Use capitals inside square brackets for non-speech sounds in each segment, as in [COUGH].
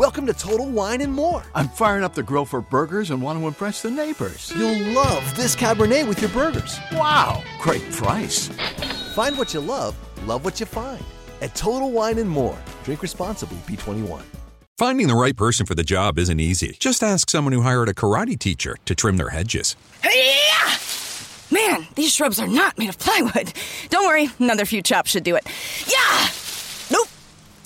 Welcome to Total Wine and More. I'm firing up the grill for burgers and want to impress the neighbors. You'll love this Cabernet with your burgers. Wow, great price. Find what you love, love what you find. At Total Wine and More. Drink responsibly, B21. Finding the right person for the job isn't easy. Just ask someone who hired a karate teacher to trim their hedges. Hey-ya! Man, these shrubs are not made of plywood. Don't worry, another few chops should do it. Yeah! Nope!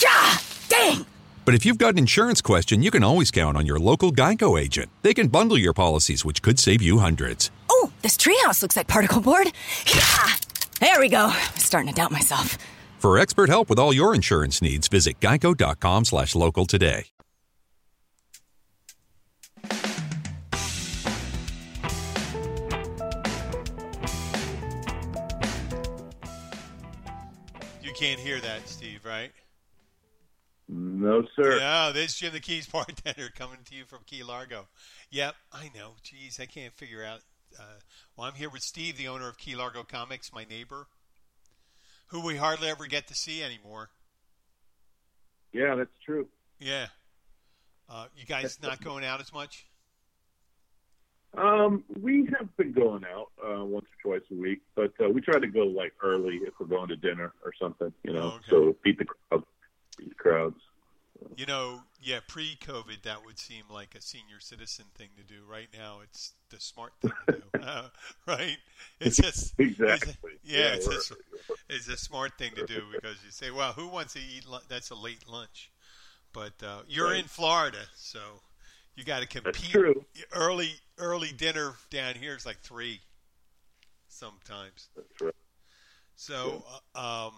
Yeah! Dang! But if you've got an insurance question, you can always count on your local Geico agent. They can bundle your policies, which could save you hundreds. Oh, this treehouse looks like particle board. Yeah! There we go. I'm starting to doubt myself. For expert help with all your insurance needs, visit geico.com slash local today. You can't hear that, Steve, right? No, sir. Yeah, this is Jim the Keys bartender coming to you from Key Largo. Yep, I know. Jeez, I can't figure out. Uh, well, I'm here with Steve, the owner of Key Largo Comics, my neighbor, who we hardly ever get to see anymore. Yeah, that's true. Yeah. Uh, you guys not going out as much? Um, we have been going out uh, once or twice a week, but uh, we try to go like early if we're going to dinner or something, you know. Okay. So beat the crowd, crowds. You know, yeah, pre-COVID, that would seem like a senior citizen thing to do. Right now, it's the smart thing to do, [LAUGHS] uh, right? It's just [LAUGHS] Exactly. it's- yeah, Yeah, it's, we're- it's a smart thing to do because you say, "Well, who wants to eat? Lu- that's a late lunch." But uh, you're Right. in Florida, so you got to compete. That's true. Early, early dinner down here is like three, sometimes. That's right. So, uh, um,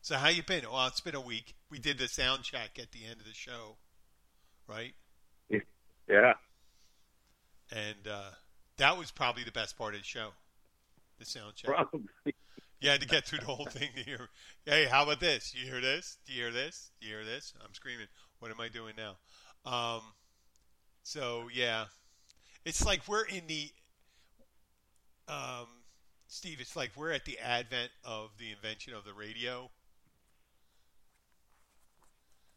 so how you been? Well, it's been a week. We did the sound check at the end of the show, right? Yeah. And uh, that was probably the best part of the show, the sound check. Probably. You had to get through the whole thing to hear. Hey, how about this? You hear this? Do you hear this? Do you hear this? I'm screaming. What am I doing now? Um, so yeah, it's like we're in the. Um, Steve, it's like we're at the advent of the invention of the radio.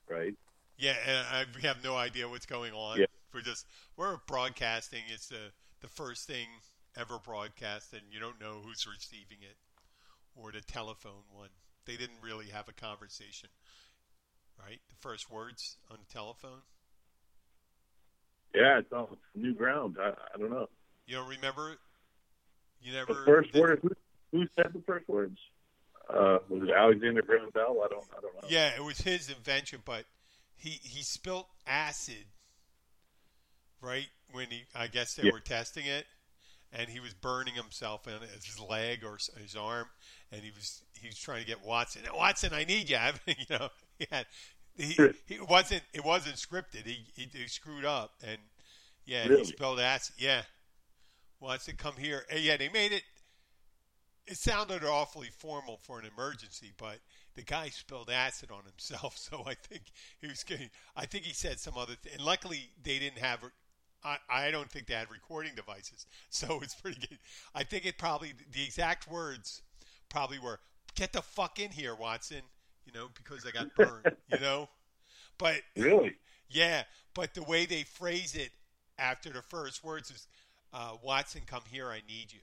Right. Yeah, and I, we have no idea what's going on. Yeah. We're just we're broadcasting. It's the the first thing ever broadcast, and you don't know who's receiving it or the telephone one. They didn't really have a conversation, right? The first words on the telephone. Yeah, it's all new ground. I, I don't know. You don't remember? You The never. first did- word. Who, who said the first words? Uh, was it Alexander Graham Bell? I don't. I don't know. Yeah, it was his invention, but he he spilt acid, right? When he, I guess they Yeah. were testing it, and he was burning himself in his leg or his arm, and he was he was trying to get Watson. Watson, I need you. [LAUGHS] I- you know, he had he, he wasn't it wasn't scripted. He, he he screwed up, and yeah, Really? he spilled acid. Yeah, Watson, come here. And yeah, they made it. It sounded awfully formal for an emergency, but the guy spilled acid on himself, [LAUGHS] so I think he was getting. I think he said some other thing. And luckily, they didn't have. I, I don't think they had recording devices, [LAUGHS] so it's pretty good. I think it probably the exact words probably were "Get the fuck in here, Watson," you know, because I got burned, [LAUGHS] you know. But Really? yeah, but the way they phrase it after the first words is, uh, "Watson, come here, I need you."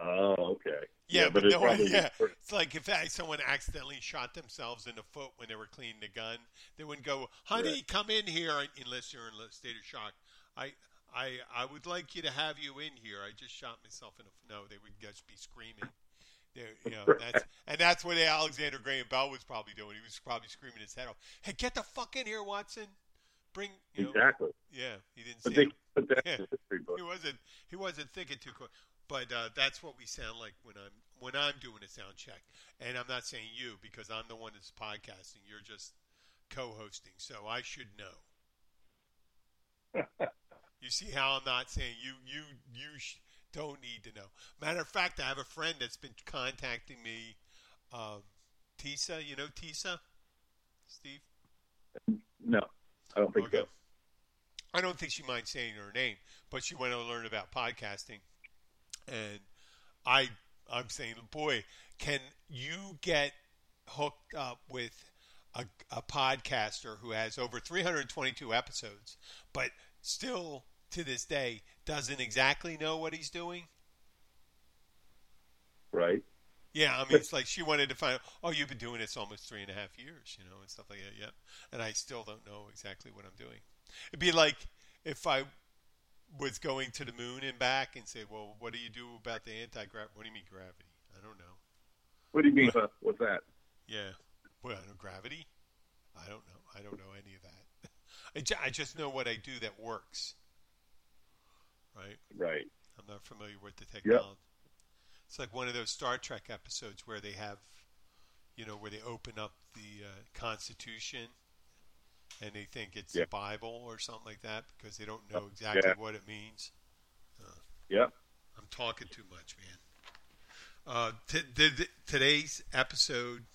Oh, okay. Yeah, but, it no, yeah, it's like if someone accidentally shot themselves in the foot when they were cleaning the gun, they wouldn't go, "Honey, Right. come in here," unless you're in a state of shock. I, I, I would like you to have you in here. I just shot myself in the no. They would just be screaming. You know, that's and that's what Alexander Graham Bell was probably doing. He was probably screaming his head off. Hey, get the fuck in here, Watson. Bring you know. Exactly. Yeah, he didn't But say. they put that Yeah. history book. He wasn't. He wasn't thinking too quick. But uh, that's what we sound like when I'm when I'm doing a sound check. And I'm not saying you because I'm the one that's podcasting. You're just co-hosting, so I should know. [LAUGHS] you see how I'm not saying you you you sh- don't need to know. Matter of fact, I have a friend that's been contacting me. Um, Tisa, you know Tisa, Steve. No, I don't think Okay. so. I don't think she minds saying her name, but she wanted to learn about podcasting, and I I'm saying, boy, can you get hooked up with a, a podcaster who has over 322 episodes, but still to this day doesn't exactly know what he's doing. Right. Yeah, I mean, it's like she wanted to find. Oh, you've been doing this almost three and a half years, you know, and stuff like that. Yeah, and I still don't know exactly what I'm doing. It'd be like if I was going to the moon and back and say, "Well, what do you do about the anti gravity? What do you mean gravity? I don't know." What do you mean with that? Yeah, well, I know gravity. I don't know. I don't know any of that. [LAUGHS] I, ju- I just know what I do that works. Right. Right. I'm not familiar with the technology. It's like one of those Star Trek episodes where they have, you know, where they open up the uh, Constitution and they think it's Yeah. the Bible or something like that because they don't know exactly Yeah. what it means. Yeah. I'm talking too much, man. Uh, t- th- th- today's episode,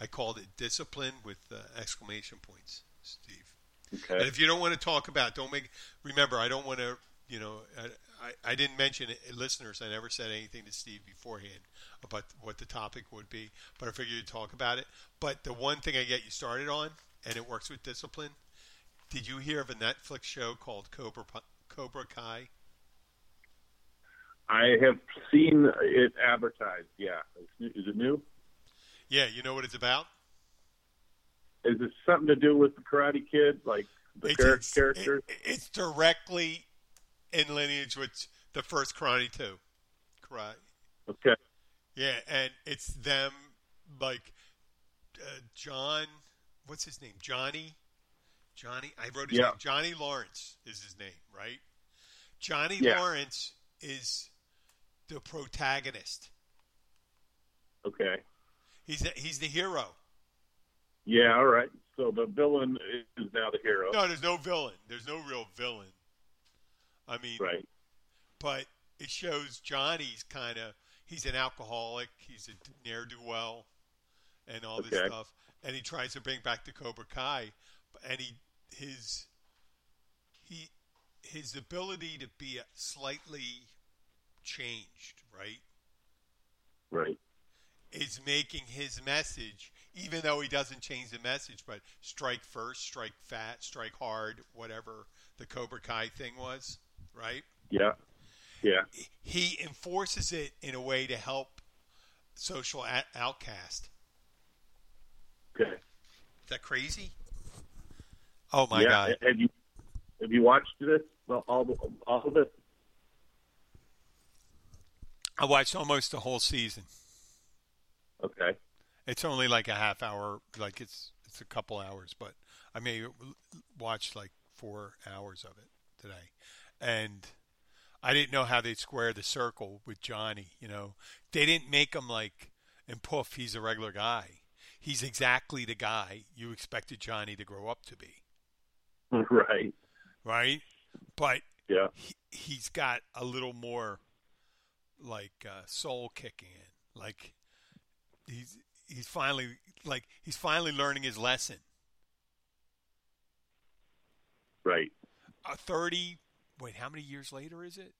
I called it "Discipline" with uh, exclamation points, Steve. Okay. And if you don't want to talk about, don't make. Remember, I don't want to. You know, I, I, I didn't mention it, listeners. I never said anything to Steve beforehand about what the topic would be, but I figured you'd talk about it. But the one thing I get you started on, and it works with discipline. Did you hear of a Netflix show called Cobra Cobra Kai? I have seen it advertised. Yeah. Is it new? Yeah, you know what it's about. Is it something to do with the Karate Kid, like the It's, char- it's- characters? it- it's directly in lineage with the first Karate Two. Karate. Okay. Yeah, and it's them like uh, John. What's his name? Johnny. Johnny. I wrote his Yeah. name. Johnny Lawrence is his name, right? Johnny Yeah. Lawrence is the protagonist. Okay. He's the, he's the hero. Yeah. All right. So the villain is now the hero. No, there's no villain. There's no real villain. I mean, Right. but it shows Johnny's kind of he's an alcoholic, he's a ne'er do well, and all this Okay. stuff, and he tries to bring back the Cobra Kai, and he his he his ability to be slightly changed, right, Right. is making his message, even though he doesn't change the message, but strike first, strike fat, strike hard, whatever the Cobra Kai thing was, right? Yeah. Yeah. he enforces it in a way to help social outcast. Okay. Is that crazy? Oh my yeah. god! Have you have you watched this? Well, all the- all of it. I watched almost the whole season. Okay. It's only like a half hour, like it's it's a couple hours, but I may watch like four hours of it today, and I didn't know how they'd square the circle with Johnny. You know, they didn't make him like and poof, he's a regular guy. He's exactly the guy you expected Johnny to grow up to be. [LAUGHS] right. right? But Yeah. he, he's got a little more like uh, soul kicking in. Like he's he's finally like he's finally learning his lesson. Right. Uh, Thirty. Wait, how many years later is it?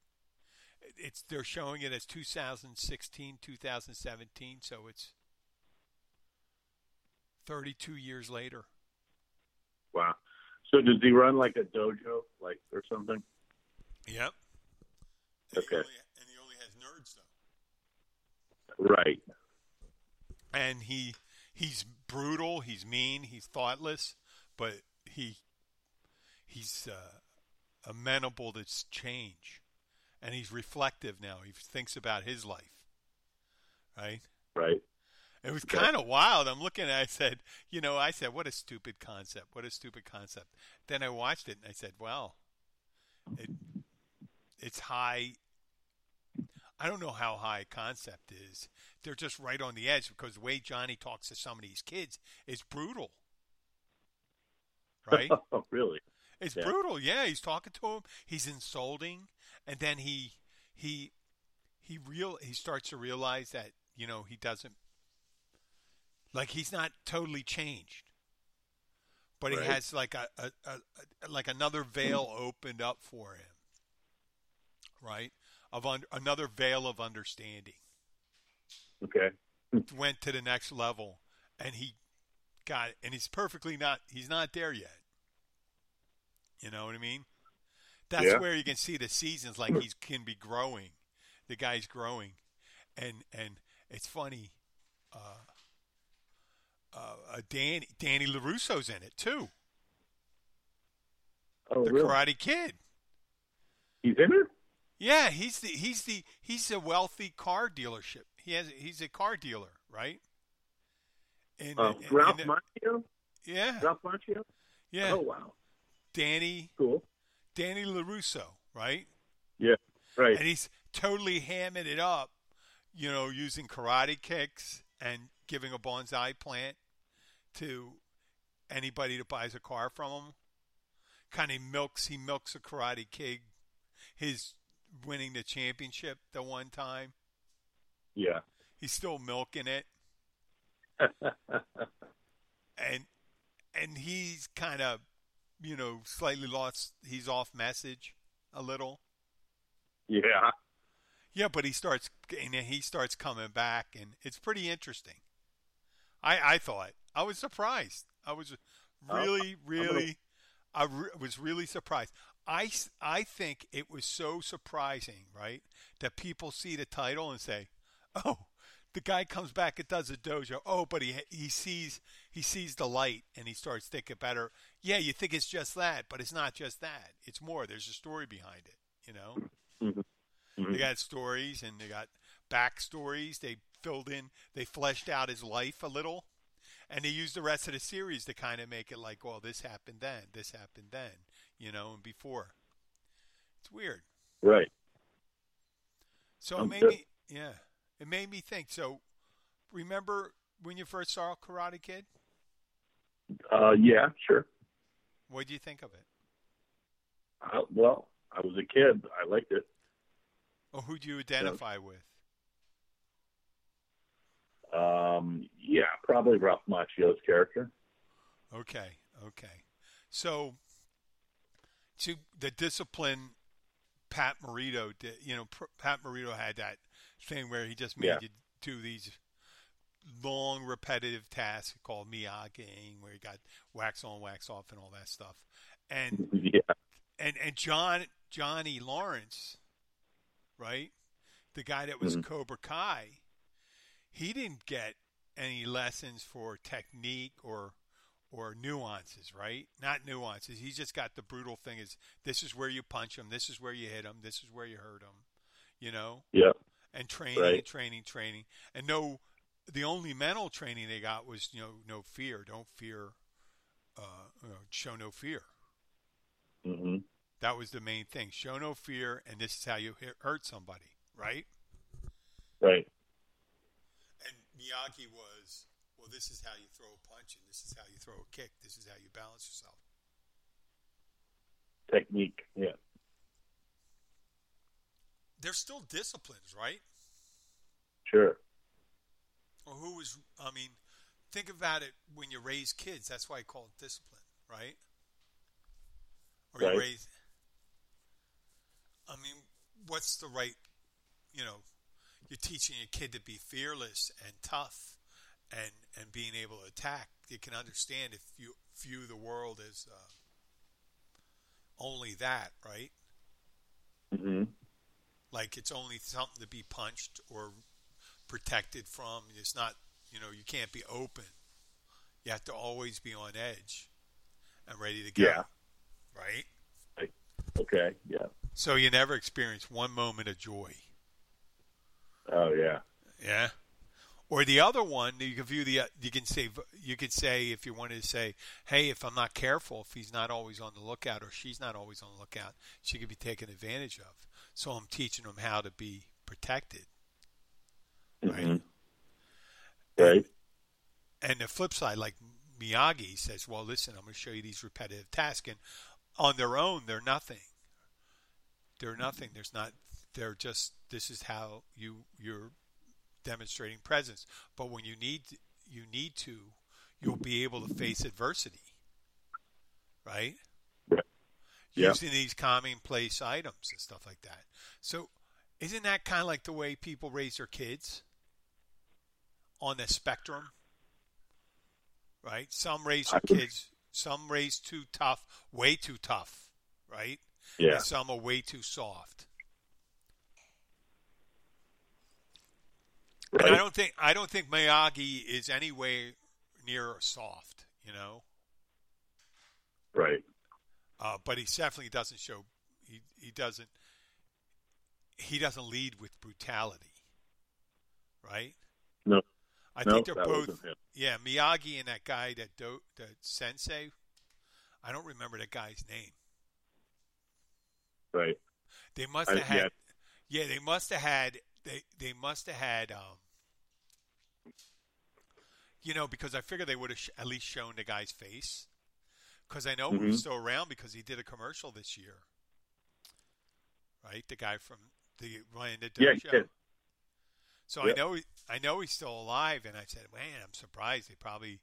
It's they're showing it as 2016, 2017, so it's 32 years later. Wow. So does he run like a dojo, like or something? Yep. And Okay. He only, and he only has nerds though. Right. and he he's brutal, he's mean, he's thoughtless, but he he's uh, amenable to change, and he's reflective now. He thinks about his life, right? Right. It was Okay. kind of wild. I'm looking at. it, I said, you know, I said, what a stupid concept. What a stupid concept. Then I watched it and I said, well, it it's high. I don't know how high concept is. They're just right on the edge because the way Johnny talks to some of these kids is brutal. Right? [LAUGHS] Oh, really? It's Yeah. brutal. Yeah, he's talking to him. He's insulting, and then he he he real he starts to realize that you know he doesn't like he's not totally changed, but he has like a, a, a, a like another veil opened up for him, right? Of un, another veil of understanding Okay. [LAUGHS] went to the next level, and he got it. And he's perfectly not. He's not there yet. You know what I mean? That's Yeah. where you can see the seasons like he can be growing. The guy's growing, and and it's funny. Uh, uh, uh, Danny Danny Larusso's in it too. Oh, The really? Karate Kid. He's in it. Yeah, he's the he's the he's a wealthy car dealership. He has he's a car dealer, right? And, Uh, and- Ralph and- Macchio. yeah, Ralph Macchio. yeah. Oh wow. Danny Cool. Danny Larusso, right? Yeah. Right. And he's totally hamming it up, you know, using karate kicks and giving a bonsai plant to anybody that buys a car from him. Kind of milks he milks a karate kid, his winning the championship the one time. Yeah. He's still milking it. [LAUGHS] and and he's kind of you know slightly lost he's off message a little yeah. yeah but he starts and he starts coming back and it's pretty interesting i i thought i was surprised i was really really i re- was really surprised I, I think it was so surprising, right, that people see the title and say, "Oh, the guy comes back and does a dojo. Oh, but he he sees he sees the light and he starts thinking better. Yeah, you think it's just that, but it's not just that. It's more. There's a story behind it. You know, Mhm. they got stories and they got backstories. They filled in, they fleshed out his life a little, and they used the rest of the series to kind of make it like, well, this happened then, this happened then, you know, and before. It's weird. Right. So it made me, yeah, it made me think. So, remember when you first saw Karate Kid? Uh, yeah. Sure. What did you think of it? Uh, well, I was a kid. I liked it. Oh, who do you identify with? Um, yeah, probably Ralph Macchio's character. Okay, okay. So, to the discipline Pat Morita did, you know, Pat Morita had that thing where he just made Yeah. you do these long, repetitive tasks called Miyagi, where he got wax on, wax off, and all that stuff. And [LAUGHS] Yeah. and and John Johnny Lawrence, right? The guy that was Mhm. Cobra Kai, he didn't get any lessons for technique or or nuances, right? Not nuances. He just got the brutal thing is this is where you punch him, this is where you hit him, this is where you hurt him, you know? Yeah. And training, Right. training, training. And no the only mental training they got was, you know, no fear, don't fear uh, you know, show no fear. hmm That was the main thing. Show no fear, and this is how you hurt somebody, right? Right. Miyagi was, well, this is how you throw a punch, and this is how you throw a kick. This is how you balance yourself. Technique. Yeah. They're still disciplines, right? Sure. Or who was, I mean, think about it when you raise kids. That's why I call it discipline, right? Or you Right. raise, I mean, what's the right, you know, you're teaching a kid to be fearless and tough and, and being able to attack. You can understand if you view the world as uh, only that, right? hmm like it's only something to be punched or protected from. It's not, you know, you can't be open. You have to always be on edge and ready to go. Yeah. Right? Okay. Yeah. So you never experience one moment of joy. Oh yeah. Yeah. Or the other one, you can view the you can say you could say if you wanted to say, hey, if I'm not careful, if he's not always on the lookout or she's not always on the lookout, she could be taken advantage of. So I'm teaching them how to be protected. Right. Mhm. Right. And the flip side, like Miyagi says, well, listen, I'm going to show you these repetitive tasks. And on their own, they're nothing. They're nothing. There's not, they're just, this is how you, you're demonstrating presence. But when you need, you need to, you'll be able to face adversity. Right? Yeah. Using these commonplace items and stuff like that. So isn't that kind of like the way people raise their kids? on the spectrum, right? Some raise their kids, some raise too tough, way too tough, right? Yeah. And some are way too soft. Right. I don't think I don't think Miyagi is anywhere near soft, you know. Right. Uh, but he definitely doesn't show. He he doesn't. He doesn't lead with brutality, right? No. I no, think they're both. Yeah, Miyagi and that guy that do, that sensei. I don't remember that guy's name. Right. They must have had. yeah. Yeah, they must have had. They they must have had. Um, you know, because I figure they would have sh- at least shown the guy's face. Because I know he was Mhm. still around because he did a commercial this year. Right, the guy from the Ryan the Yeah, he show. did. So. I know he, I know he's still alive, and I said, man, I'm surprised they probably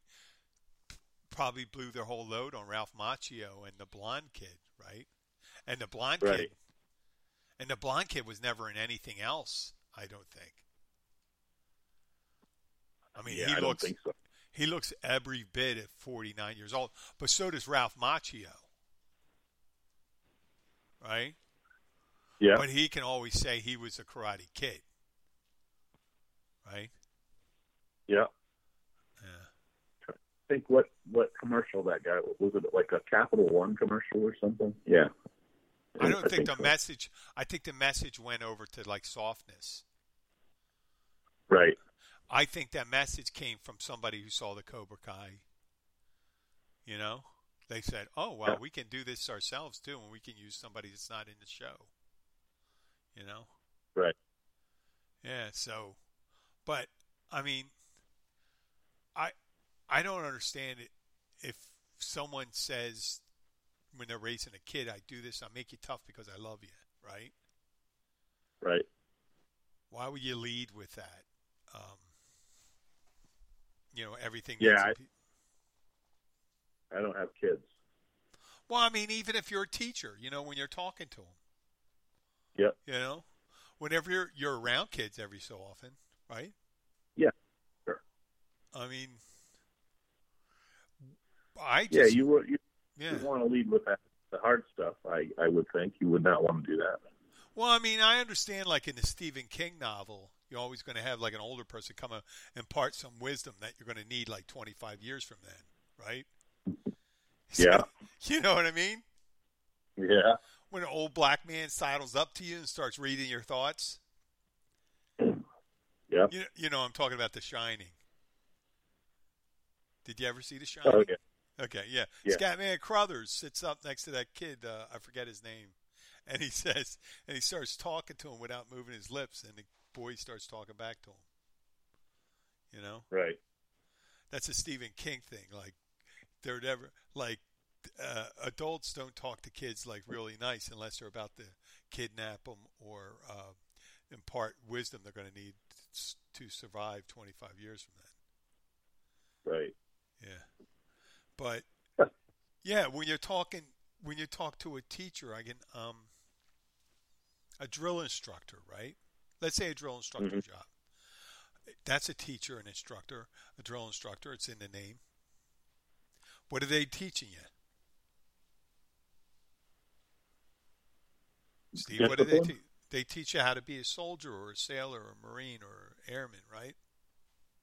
probably blew their whole load on Ralph Macchio and the blonde kid, right? And the blonde Right. kid, and the blonde kid was never in anything else. I don't think. I mean, yeah, he I looks think so. he looks every bit at 49 years old, but so does Ralph Macchio, right? Yeah. But he can always say he was a karate kid, right? yeah. Yeah. I think what what commercial that guy was it like a Capital One commercial or something? Yeah. I don't think, the so. message. I think the message went over to like softness. Right. I think that message came from somebody who saw the Cobra Kai. You know, they said, "Oh, well, we can do this ourselves too, and we can use somebody that's not in the show." You know. Right. Yeah. So, but I mean, I I don't understand it if someone says when they're raising a kid, "I do this, I make you tough because I love you," right? Right. Why would you lead with that? Um, you know, everything. Yeah, I- be- I don't have kids. well, I mean, even if you're a teacher, you know, when you're talking to them, Yep. you know, whenever you're you're around kids every so often, right? Yeah. Sure. I mean, I just Yeah, you would you, yeah. you want to lead with that the hard stuff. I I would think you would not want to do that. Well, I mean, I understand, like in the Stephen King novel, you're always going to have like an older person come and impart some wisdom that you're going to need like 25 years from then, right? Yeah. [LAUGHS] you know what I mean? Yeah. When an old black man sidles up to you and starts reading your thoughts, Yeah. you you know, I'm talking about The Shining. Did you ever see The Shining? Oh yeah. Okay, yeah. Yeah. Scatman Crothers sits up next to that kid. Uh, I forget his name, and he [LAUGHS] says, and he starts talking to him without moving his lips, and the boy starts talking back to him. You know, Right. that's a Stephen King thing. Like, they're never like uh, adults don't talk to kids like really nice unless they're about to kidnap them or uh, impart wisdom they're going to need to survive 25 years from then. Right. Yeah. But [LAUGHS] yeah, when you're talking when you talk to a teacher, I can um a drill instructor, right? Let's say a drill instructor Mhm. job. That's a teacher, an instructor, a drill instructor, it's in the name. What are they teaching you? Steve, what do they teach? They teach you how to be a soldier or a sailor or a marine or airman, right?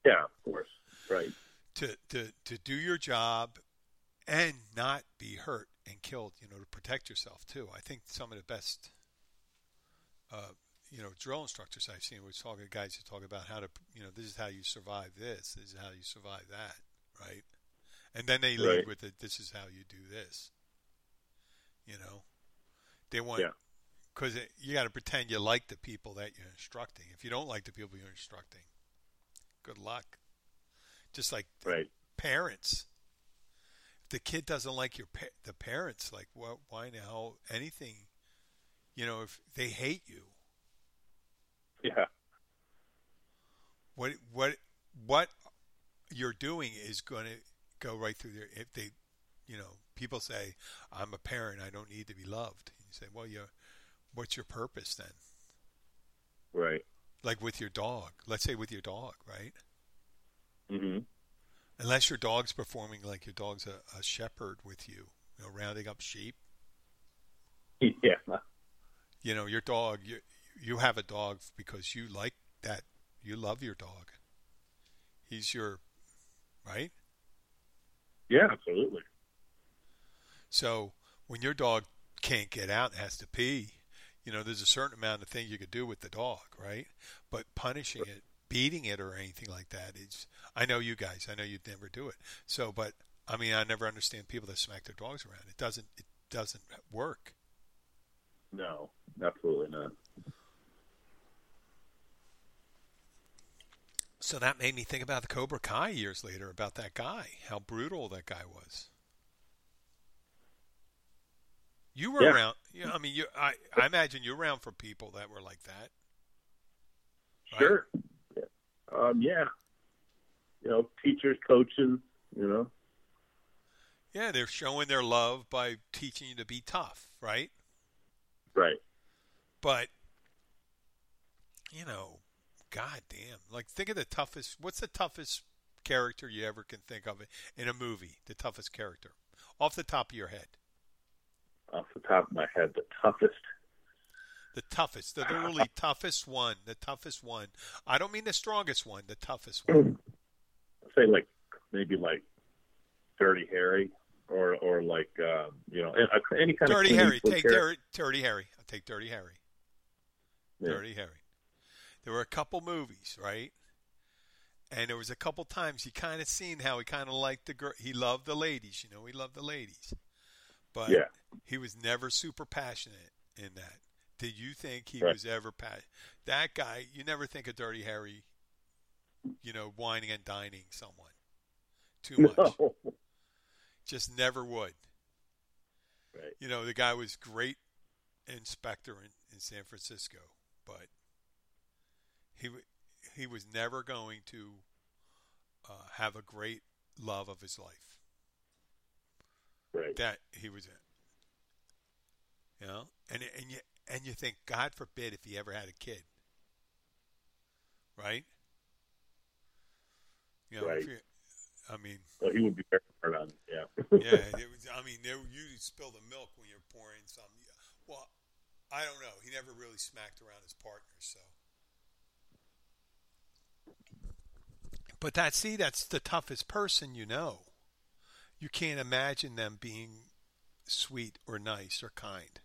Yeah. Of course. Right. to, to, to do your job and not be hurt and killed, you know, to protect yourself too. I think some of the best, uh, you know, drill instructors I've seen was talking guys who talk about how to, you know, this is how you survive this, this is how you survive that, right? And then they lead Right. with it. This is how you do this. You know, they want Yeah. because you got to pretend you like the people that you're instructing. If you don't like the people you're instructing, good luck. Just like Right. parents. If the kid doesn't like your pa- the parents, like what? Why now? Anything, you know, if they hate you, [LAUGHS] Yeah. what what what you're doing is going to go right through there. If they, you know, people say, "I'm a parent. I don't need to be loved." You say, "Well, you, what's your purpose then?" Right. Like with your dog. Let's say with your dog, right? hmm Unless your dog's performing like your dog's a, a shepherd with you, you know, rounding up sheep. [LAUGHS] Yeah. You know, your dog, you you have a dog because you like that. You love your dog. He's your right. Yeah, absolutely. So when your dog can't get out and has to pee, you know, there's a certain amount of things you could do with the dog, right? But punishing it, beating it, or anything like that is. I know you guys. I know you'd never do it. So, but I mean, I never understand people that smack their dogs around. It doesn't. It doesn't work. No, absolutely not. So that made me think about the Cobra Kai years later, about that guy, how brutal that guy was. You were Yeah. around. You know, I mean, you. I, I imagine you're around for people that were like that. right? Sure. Yeah. Um, yeah. You know, teachers, coaching. You know. Yeah, they're showing their love by teaching you to be tough, right? Right. But you know, god damn. Like think of the toughest what's the toughest character you ever can think of in a movie? The toughest character. Off the top of your head. Off the top of my head, the toughest. The toughest, the literally [LAUGHS] toughest one, the toughest one. I don't mean the strongest one, the toughest one. I'd [CLEARS THROAT] say like maybe like Dirty Harry, or or like um, you know any, kind Dirty of Harry, take Dirty, Dirty Harry. I'll take Dirty Harry. Yeah. Dirty Harry. There were a couple movies, right? And there was a couple times he kind of seen how he kind of liked the girl. He loved the ladies, you know. He loved the ladies, but Yeah. he was never super passionate in that. Did you think he Right. was ever passionate? That guy, you never think of Dirty Harry, you know, wining and dining someone too much. No. Just never would. Right. You know, the guy was great inspector in, in San Francisco, but he he was never going to uh, have a great love of his life. Right. That he was in. You know, and and you and you think God forbid if he ever had a kid, right? You know, Right. you, I mean, So he would be very hard on. it, Yeah. yeah, it [LAUGHS] was, I mean, they, you spill the milk when you're pouring some. Well, I don't know. He never really smacked around his partners, so. But that, see, that's the toughest person you know. You can't imagine them being sweet or nice or kind.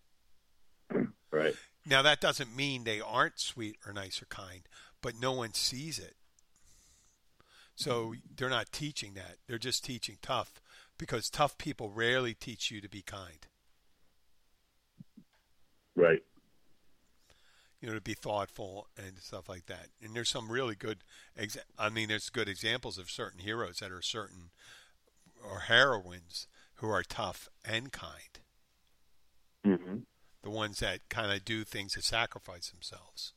right. Now, that doesn't mean they aren't sweet or nice or kind, but no one sees it. So they're not teaching that. They're just teaching tough because tough people rarely teach you to be kind. Right. You know, to be thoughtful and stuff like that. And there's some really good, exa- I mean, there's good examples of certain heroes that are certain, or heroines who are tough and kind. hmm The ones that kind of do things to sacrifice themselves.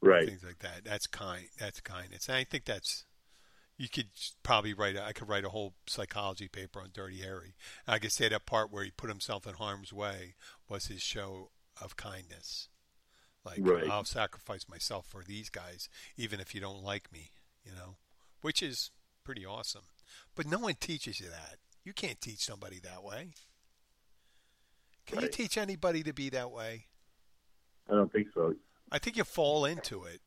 Right. things like that. That's kind. That's kindness. And I think that's you could probably write. A, I could write a whole psychology paper on Dirty Harry. And I could say that part where he put himself in harm's way was his show of kindness. Like Right. I'll sacrifice myself for these guys, even if you don't like me. You know, which is pretty awesome. But no one teaches you that. You can't teach somebody that way. Can you teach anybody to be that way? I don't think so. I think you fall into it.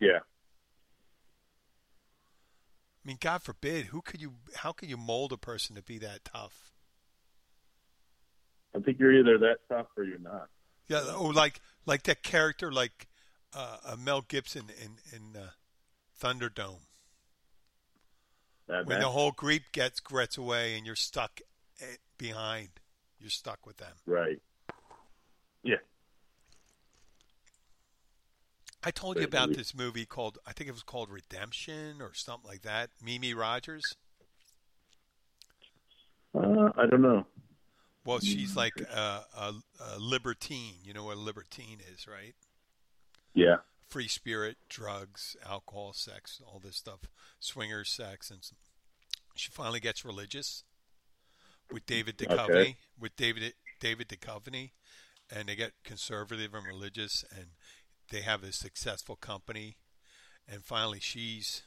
Yeah. I mean, God forbid, who could you? How could you mold a person to be that tough? I think you're either that tough or you're not. Yeah, or like like that character, like uh, uh, Mel Gibson in in uh, Thunderdome, That, when that- the whole group gets gets away and you're stuck eh, behind, you're stuck with them. right. Yeah. I told you about this movie called I think it was called Redemption or something like that. Mimi Rogers. Uh, I don't know. Well, she's like a, a, a libertine. You know what a libertine is, right? Yeah. free spirit, drugs, alcohol, sex, all this stuff, swinger sex, and she finally gets religious with David Duchovny. Okay. With David David Duchovny, and they get conservative and religious, and they have a successful company, and finally she's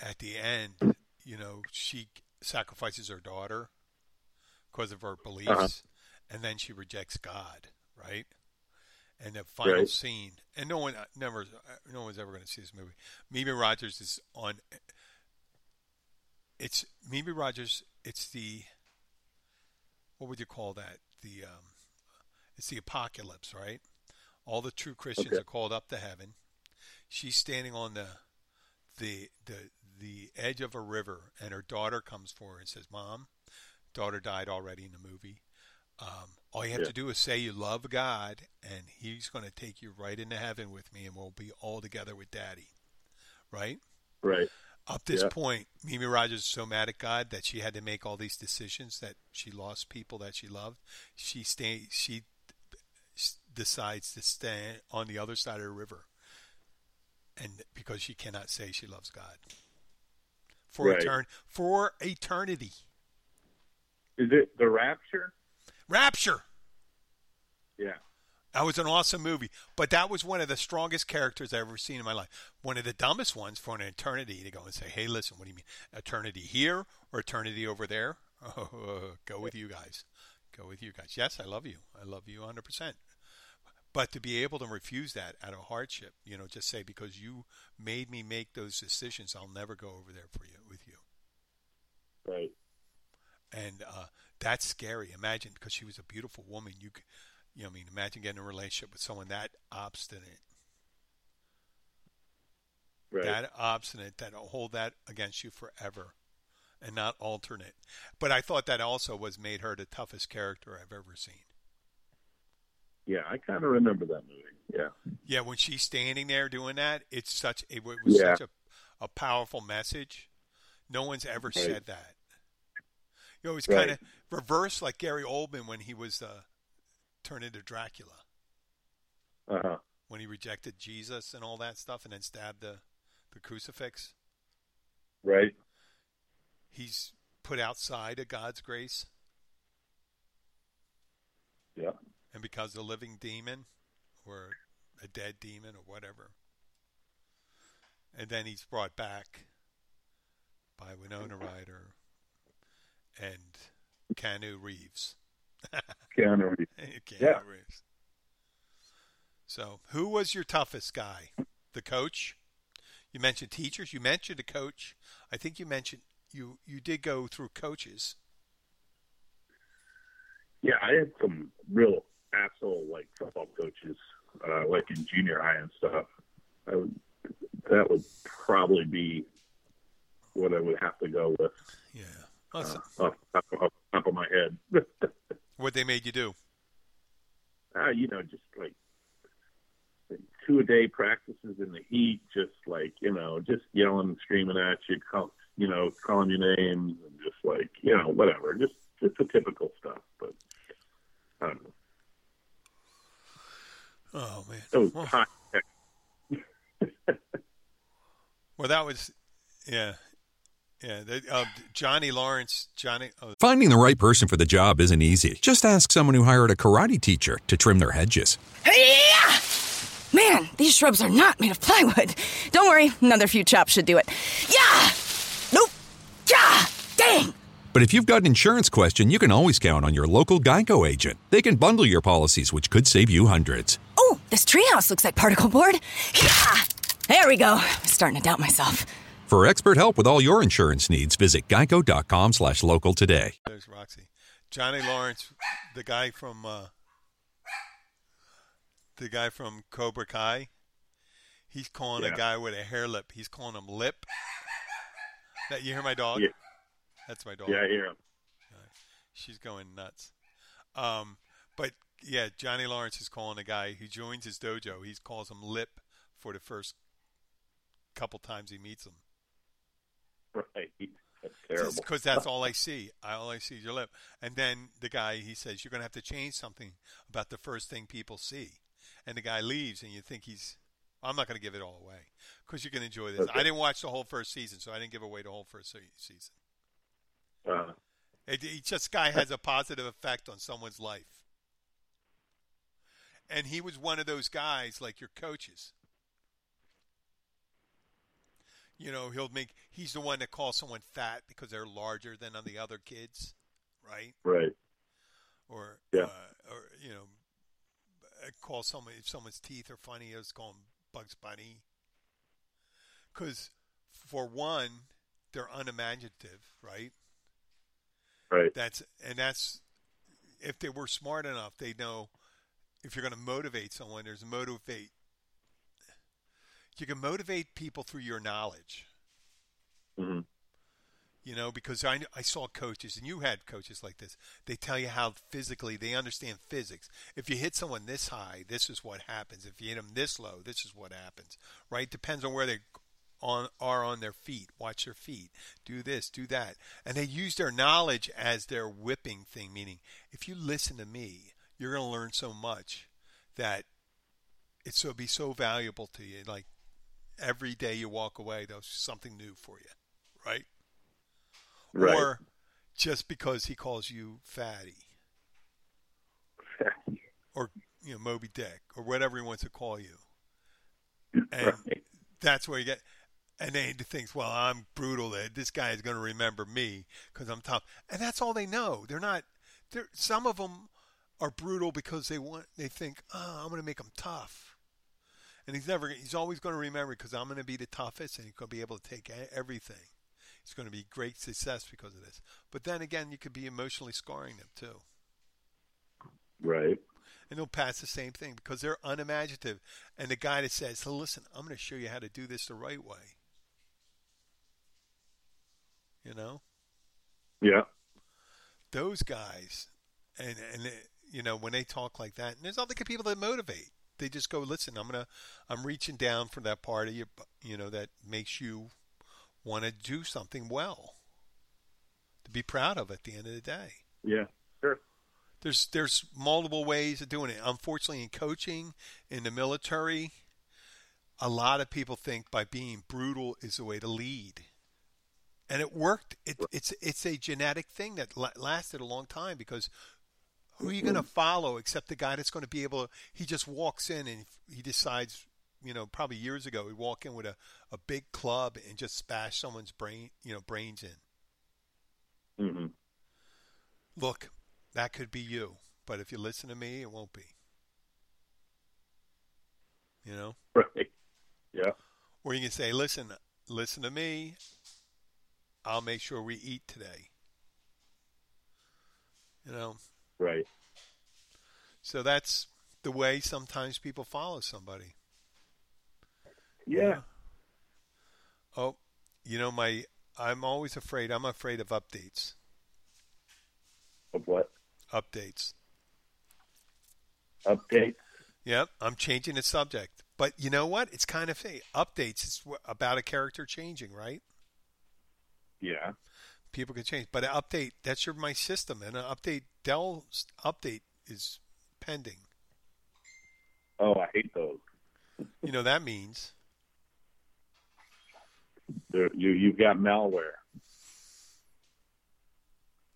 at the end, you know, she sacrifices her daughter because of her beliefs, Uh-huh. and then she rejects God, right? And the final Right. scene, and no one, never, no one's ever going to see this movie. Mimi Rogers is on. It's Mimi Rogers. It's the. What would you call that? The. Um, it's the apocalypse, right? All the true Christians Okay. are called up to heaven. She's standing on the, the the the edge of a river, and her daughter comes for her and says, "Mom, daughter died already in the movie. Um, all you have Yeah. to do is say you love God, and He's going to take you right into heaven with me, and we'll be all together with Daddy." Right? Right. Up this Yeah. point, Mimi Rogers is so mad at God that she had to make all these decisions that she lost people that she loved. She stay she decides to stay on the other side of the river, and because she cannot say she loves God for Right. etern- for eternity. Is it The Rapture? Rapture. Yeah. That was an awesome movie, but that was one of the strongest characters I've ever seen in my life. One of the dumbest ones for an eternity to go and say, "Hey, listen, what do you mean eternity here or eternity over there?" [LAUGHS] Oh, go with you guys. Go with you guys. Yes, I love you. I love you 100%. But to be able to refuse that out of hardship, you know, just say because you made me make those decisions, I'll never go over there for you with you. Right. And uh, that's scary. Imagine because she was a beautiful woman. You, c- you know, I mean, imagine getting a relationship with someone that obstinate, Right. that obstinate, that'll hold that against you forever, and not alternate. But I thought that also was made her the toughest character I've ever seen. yeah, I kind of remember that movie. Yeah. Yeah, when she's standing there doing that, it's such it was Yeah. such a a powerful message. No one's ever Right. said that. You know, it's Right. kind of reversed like Gary Oldman when he was uh, turned into Dracula. Uh huh. when he rejected Jesus and all that stuff and then stabbed the, the crucifix. Right. He's put outside of God's grace Yeah. and because a living demon or a dead demon or whatever. And then he's brought back by Winona Ryder and Canu Reeves. Keanu [LAUGHS] Reeves. Keanu Yeah. Reeves. So, who was your toughest guy? The coach? You mentioned teachers. You mentioned a coach. I think you mentioned you you did go through coaches. Yeah, I had some real asshole like football coaches, uh, like in junior high and stuff. I would, that would probably be what I would have to go with Yeah. Awesome. uh, off, off, off the top of my head. [LAUGHS] what they made you do? uh, you know, just like two a day practices in the heat, just like you know, just yelling and screaming at you, call, you know, calling your names and just like you know, whatever, just just the typical stuff. But I don't know. Oh man. It was Well, high tech. [LAUGHS] well, that was yeah. Yeah, the, uh, Johnny Lawrence, Johnny. Oh, Finding the right person for the job isn't easy. Just ask someone who hired a karate teacher to trim their hedges. Hey-ya! Man, these shrubs are not made of plywood. Don't worry, another few chops should do it. Yeah! Nope! Yeah! Dang! But if you've got an insurance question, you can always count on your local Geico agent. They can bundle your policies, which could save you hundreds. Oh, this treehouse looks like particle board. Yeah! There we go. I'm starting to doubt myself. For expert help with all your insurance needs, visit geico.com slash local today. there's Roxy. Johnny Lawrence, the guy from uh, the guy from Cobra Kai. He's calling a guy with a hair lip. He's calling him lip. That you hear my dog? Yeah. That's my dog. Yeah, I hear him. She's going nuts. Um, but yeah, Johnny Lawrence is calling a guy who joins his dojo. He calls him Lip for the first couple times he meets him. [LAUGHS] Right. That's terrible. Because that's all I see. I, all I see is your lip. And then the guy, he says, you're going to have to change something about the first thing people see. And the guy leaves, and you think he's. I'm not going to give it all away because you can enjoy this. Okay. I didn't watch the whole first season, so I didn't give away the whole first season. Uh, It, it just guy has a positive effect on someone's life. And he was one of those guys like your coaches. You know, he'll make. He's the one that calls someone fat because they're larger than the other kids, right? Right. Or Yeah. uh, or you know, uh, call someone if someone's teeth are funny, just call them Bugs Bunny. Because for one, they're unimaginative, right? Right. That's and that's if they were smart enough, they know if you're going to motivate someone, there's a motivate. You can motivate people through your knowledge, hmm you know, because I I saw coaches and you had coaches like this. They tell you how physically they understand physics. If you hit someone this high, this is what happens. If you hit them this low, this is what happens. Right? Depends on where they on are on their feet. Watch their feet. Do this, do that. And they use their knowledge as their whipping thing, meaning if you listen to me, you're going to learn so much that it's so be so valuable to you. Like every day you walk away, there's something new for you, right? Right. Or just because he calls you fatty or you know Moby Dick or whatever he wants to call you, [LAUGHS] and Right. that's where you get. And they thinks, well, I'm brutal. That this guy is going to remember me because I'm tough, and that's all they know. They're not. They're some of them are brutal because they want. They think, oh, I'm going to make them tough, and he's never. He's always going to remember because I'm going to be the toughest, and he's going to be able to take everything. It's going to be great success because of this. But then again, you could be emotionally scarring them too Right. and they'll pass the same thing because they're unimaginative. And the guy that says, "Listen, I'm going to show you how to do this the right way," you know, Yeah. those guys, and and you know when they talk like that, and there's all other people that motivate. They just go, "Listen, I'm gonna, I'm reaching down for that part of you, you know, that makes you want to do something well, to be proud of at the end of the day." Yeah. Sure. there's there's multiple ways of doing it. Unfortunately, in coaching, in the military, a lot of people think by being brutal is the way to lead, and it worked. It, it's it's a genetic thing that lasted a long time because who are you going to follow except the guy that's going to be able? To he just walks in and he decides. You know, probably years ago, he'd walk in with a, a big club and just smash someone's brain, you know, brains in. hmm Look, that could be you, but if you listen to me, it won't be. You know? [LAUGHS] Right. Yeah. Or you can say, listen, listen to me. I'll make sure we eat today. You know? Right. So that's the way sometimes people follow somebody. Yeah. Oh, you know, my I'm always afraid. I'm afraid of updates. Of what? Updates. Update. Yep, I'm changing the subject. But you know what? It's kind of fake. Updates It's about a character changing, right? Yeah. People can change, but an update that's your my system, and an update Dell update is pending. Oh, I hate those. You know that means They're, you you've got malware.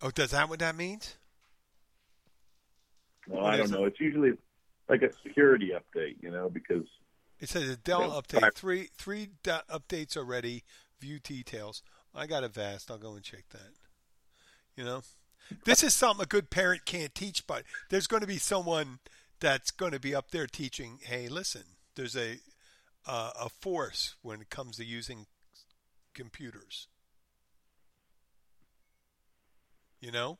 oh, does that what that means? Well, What I don't it? know. It's usually like a security update, you know, because It says a Dell update three three updates already. View details. I got Avast. I'll go and check that. You know, this is something a good parent can't teach, but there's going to be someone that's going to be up there teaching. Hey, listen, there's a uh, a force when it comes to using computers. You know,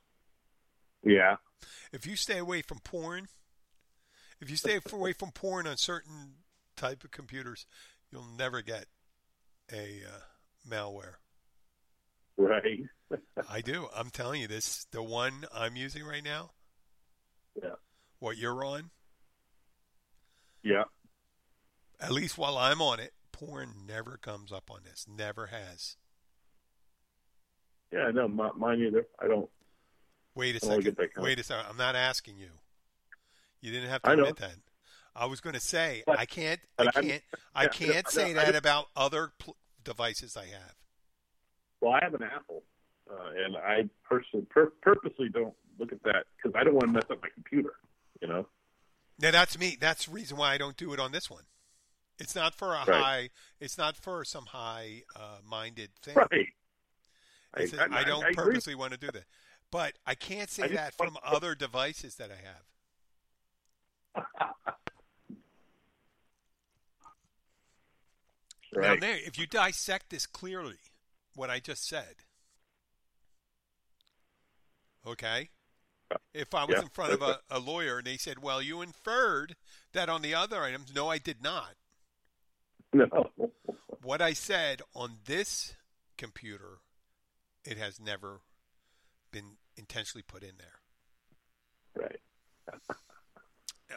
yeah, if you stay away from porn, if you stay away from porn on certain type of computers, you'll never get a uh, malware. Right. I do. I'm telling you this. The one I'm using right now, yeah, what you're on, yeah. at least while I'm on it, porn never comes up on this. Never has. Yeah, no, mi- mine either. I don't. Wait a I wanna second. get that kind Wait a second. I'm not asking you. You didn't have I to know. admit that. I was going to say But- I can't. I can't. I [LAUGHS] can't I say I that don't- about other pl- devices I have. Well, I have an Apple, uh, and I personally pur- purposely don't look at that because I don't want to mess up my computer. You know. Now that's me. That's the reason why I don't do it on this one. It's not for a Right. high. It's not for some high-minded thing. Right. I, don't agree. purposely want to do that, but I can't say I that from other devices that I have. [LAUGHS] Now, Right. there, if you dissect this clearly, what I just said, okay? If I was Yeah, in front of a, a lawyer and they said, well, you inferred that on the other items, no, I did not. No. What I said on this computer, it has never been intentionally put in there. Right.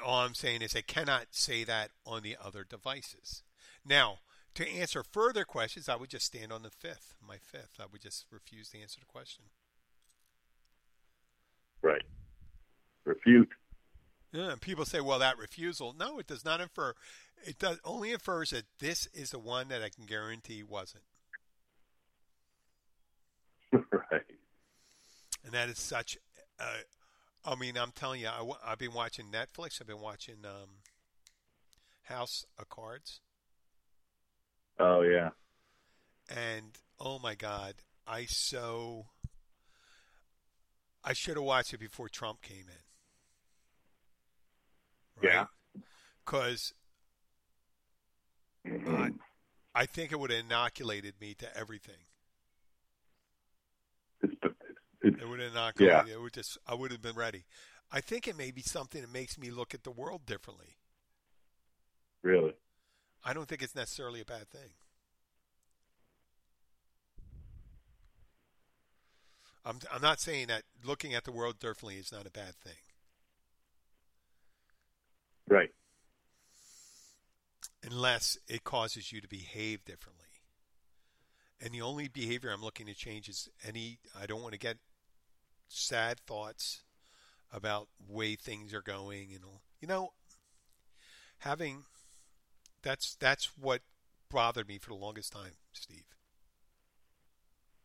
All I'm saying is I cannot say that on the other devices. Now, to answer further questions, I would just stand on the fifth, my fifth. I would just refuse to answer the question. Right. Refute. Yeah, people say, well, that refusal. No, it does not infer. It does only infers that this is the one that I can guarantee wasn't. [LAUGHS] right. And that is such. Uh, I mean, I'm telling you, I, have been watching Netflix. I've been watching um, House of Cards. Oh yeah. and oh my god i so i should have watched it before trump came in. Yeah. because I, I think it would have inoculated me to everything. It's, it's, it's it would have inoculated it would just i would have been ready. I think it may be something that makes me look at the world differently. Really. I don't think it's necessarily a bad thing I'm, I'm not saying that looking at the world differently is not a bad thing Right. unless it causes you to behave differently. And the only behavior I'm looking to change is any I don't want to get sad thoughts about way things are going and all. You know, having that's that's what bothered me for the longest time, Steve.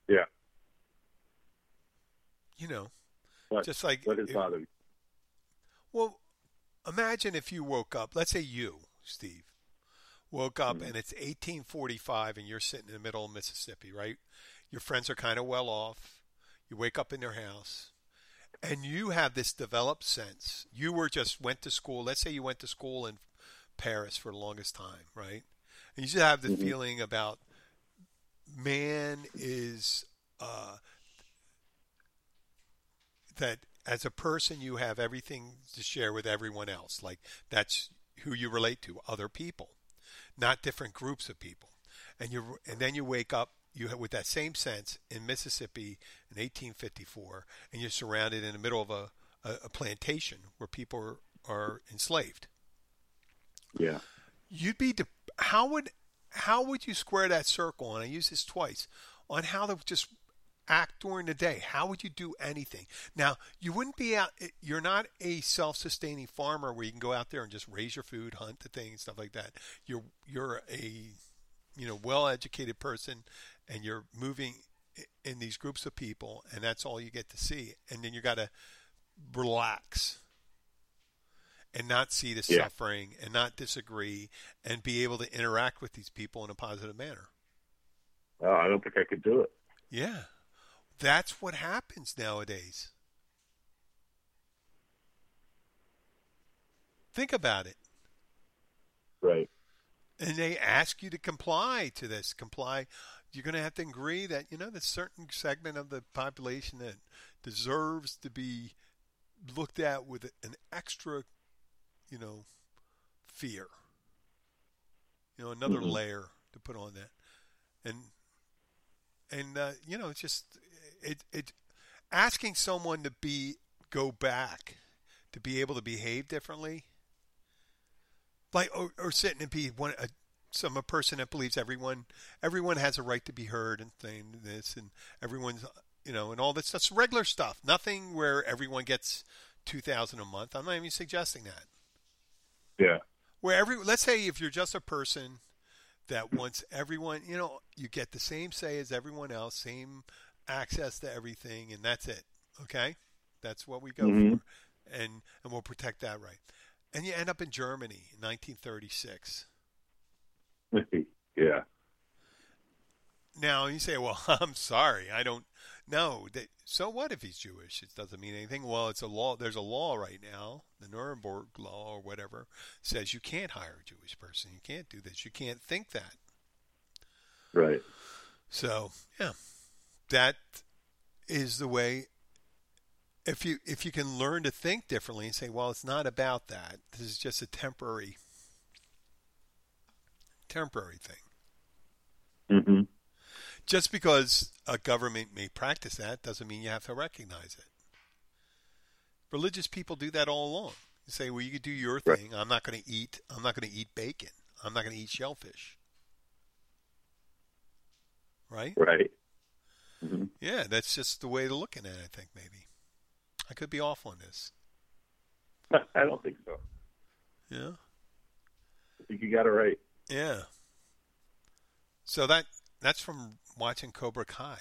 Yeah. You know, What? just like what is bothering? Well, imagine if you woke up, let's say you, Steve, woke up mm-hmm. and it's 1845 and you're sitting in the middle of Mississippi, right? Your friends are kind of well off. You wake up in their house and you have this developed sense. You were just went to school. Let's say you went to school in Paris for the longest time, right? And you just have the feeling about man is uh, that as a person you have everything to share with everyone else. Like that's who you relate to other people not different groups of people. And you and then you wake up you have, with that same sense in Mississippi in 1854 and you're surrounded in the middle of a, a, a plantation where people are, are enslaved Yeah. you'd be de- how would how would you square that circle and i use this twice on how to just act during the day? How would you do anything? Now you wouldn't be out eh, you're not a self-sustaining farmer where you can go out there and just raise your food hunt the thing stuff like that. You're you're a you know well-educated person and you're moving in these groups of people and that's all you get to see. And then you got to relax and not see the Yeah. suffering and not disagree and be able to interact with these people in a positive manner. Oh, I don't think I could do it. Yeah. That's what happens nowadays. Think about it. Right. And they ask you to comply to this. Comply. You're going to have to agree that, you know, there's a certain segment of the population that deserves to be looked at with an extra, you know, fear. You know, another Mhm. layer to put on that. And, and, uh, you know, it's just, it, it, asking someone to be, go back, to be able to behave differently, like or, or sitting and be one a, some a person that believes everyone everyone has a right to be heard and saying this and everyone's you know and all this that's regular stuff nothing where everyone gets 2000 a month i'm not even suggesting that Yeah. where every let's say if you're just a person that wants everyone you know you get the same say as everyone else same access to everything and that's it okay that's what we go Mhm. for and and we'll protect that right and you end up in germany in 1936 [LAUGHS] yeah. Now you say, "Well, [LAUGHS] I'm sorry, I don't." No, they, so what if he's Jewish? It doesn't mean anything. Well, it's a law. There's a law right now, the Nuremberg law or whatever, says you can't hire a Jewish person. You can't do this. You can't think that. Right. So yeah, that is the way. If you if you can learn to think differently and say, well, it's not about that. This is just a temporary temporary thing. hmm Just because a government may practice that doesn't mean you have to recognize it. Religious people do that all along. You say, well, you can do your thing. I'm not going to eat. I'm not going to eat bacon. I'm not going to eat shellfish. Right? Right. hmm Yeah, that's just the way to looking at it. I think maybe I could be off on this. [LAUGHS] I don't think so. Yeah, I think you got it right. yeah. So that that's from watching Cobra Kai.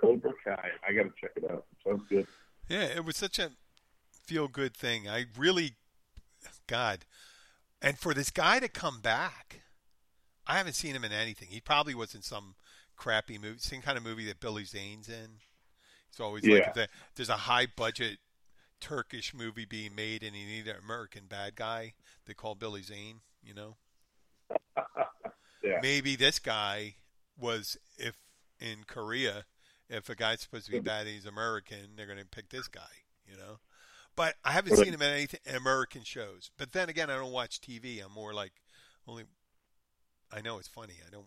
Cobra Kai. I got to check it out. Sounds good. Yeah, it was such a feel good thing. I really, God, and for this guy to come back, I haven't seen him in anything. He probably was in some crappy movie, same kind of movie that Billy Zane's in. It's always like Yeah. if the, there's a high budget Turkish movie being made and you need an American bad guy, they call Billy Zane. You know, [LAUGHS] Yeah. maybe this guy was if in Korea, if a guy's supposed to be bad he's American, they're going to pick this guy, you know. But I haven't seen him in any American shows. But then again, I don't watch TV. I'm more like only. I know it's funny. I don't.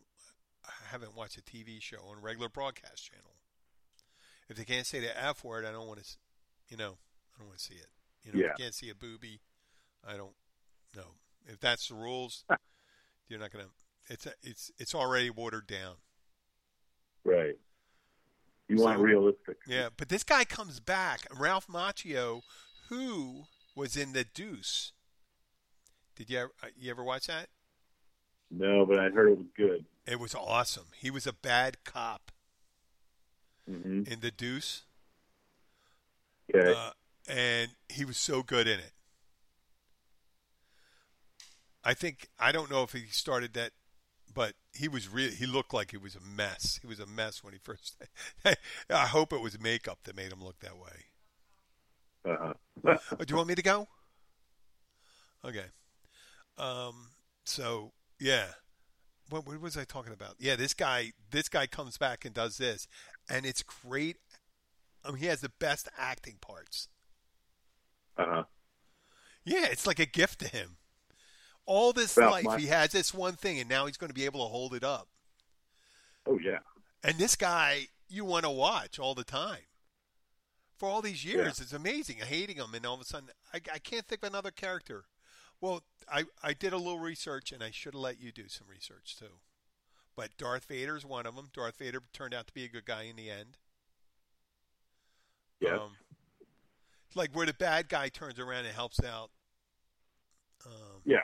I haven't watched a TV show on a regular broadcast channel. If they can't say the F word, I don't want to. You know, I don't want to see it. You know, Yeah. if you can't see a booby, I don't. know. If that's the rules, [LAUGHS] you're not gonna. It's a, it's it's already watered down. Right. You want realistic. Yeah, but this guy comes back, Ralph Macchio, who was in The Deuce. Did you ever, uh, you ever watch that? No, but I heard it was good. It was awesome. He was a bad cop hmm in The Deuce, Okay. uh, and he was so good in it. I think I don't know if he started that, but he was really he looked like he was a mess. He was a mess when he first. [LAUGHS] I hope it was makeup that made him look that way. uh-huh. Oh, do you want me to go? Okay. Um. So yeah. What, what was I talking about? Yeah, this guy. This guy comes back and does this, and it's great. I mean, he has the best acting parts. uh-huh. Yeah, it's like a gift to him. All this life, Macchio. he has this one thing, and now he's going to be able to hold it up. Oh yeah. And this guy, you want to watch all the time. For all these years, it's amazing. Hating him, and all of a sudden, I, I can't think of another character. Well, I, I did a little research, and I should have let you do some research too. But Darth Vader's one of them. Darth Vader turned out to be a good guy in the end. Yeah. Um, like where the bad guy turns around and helps out. Um, Yeah.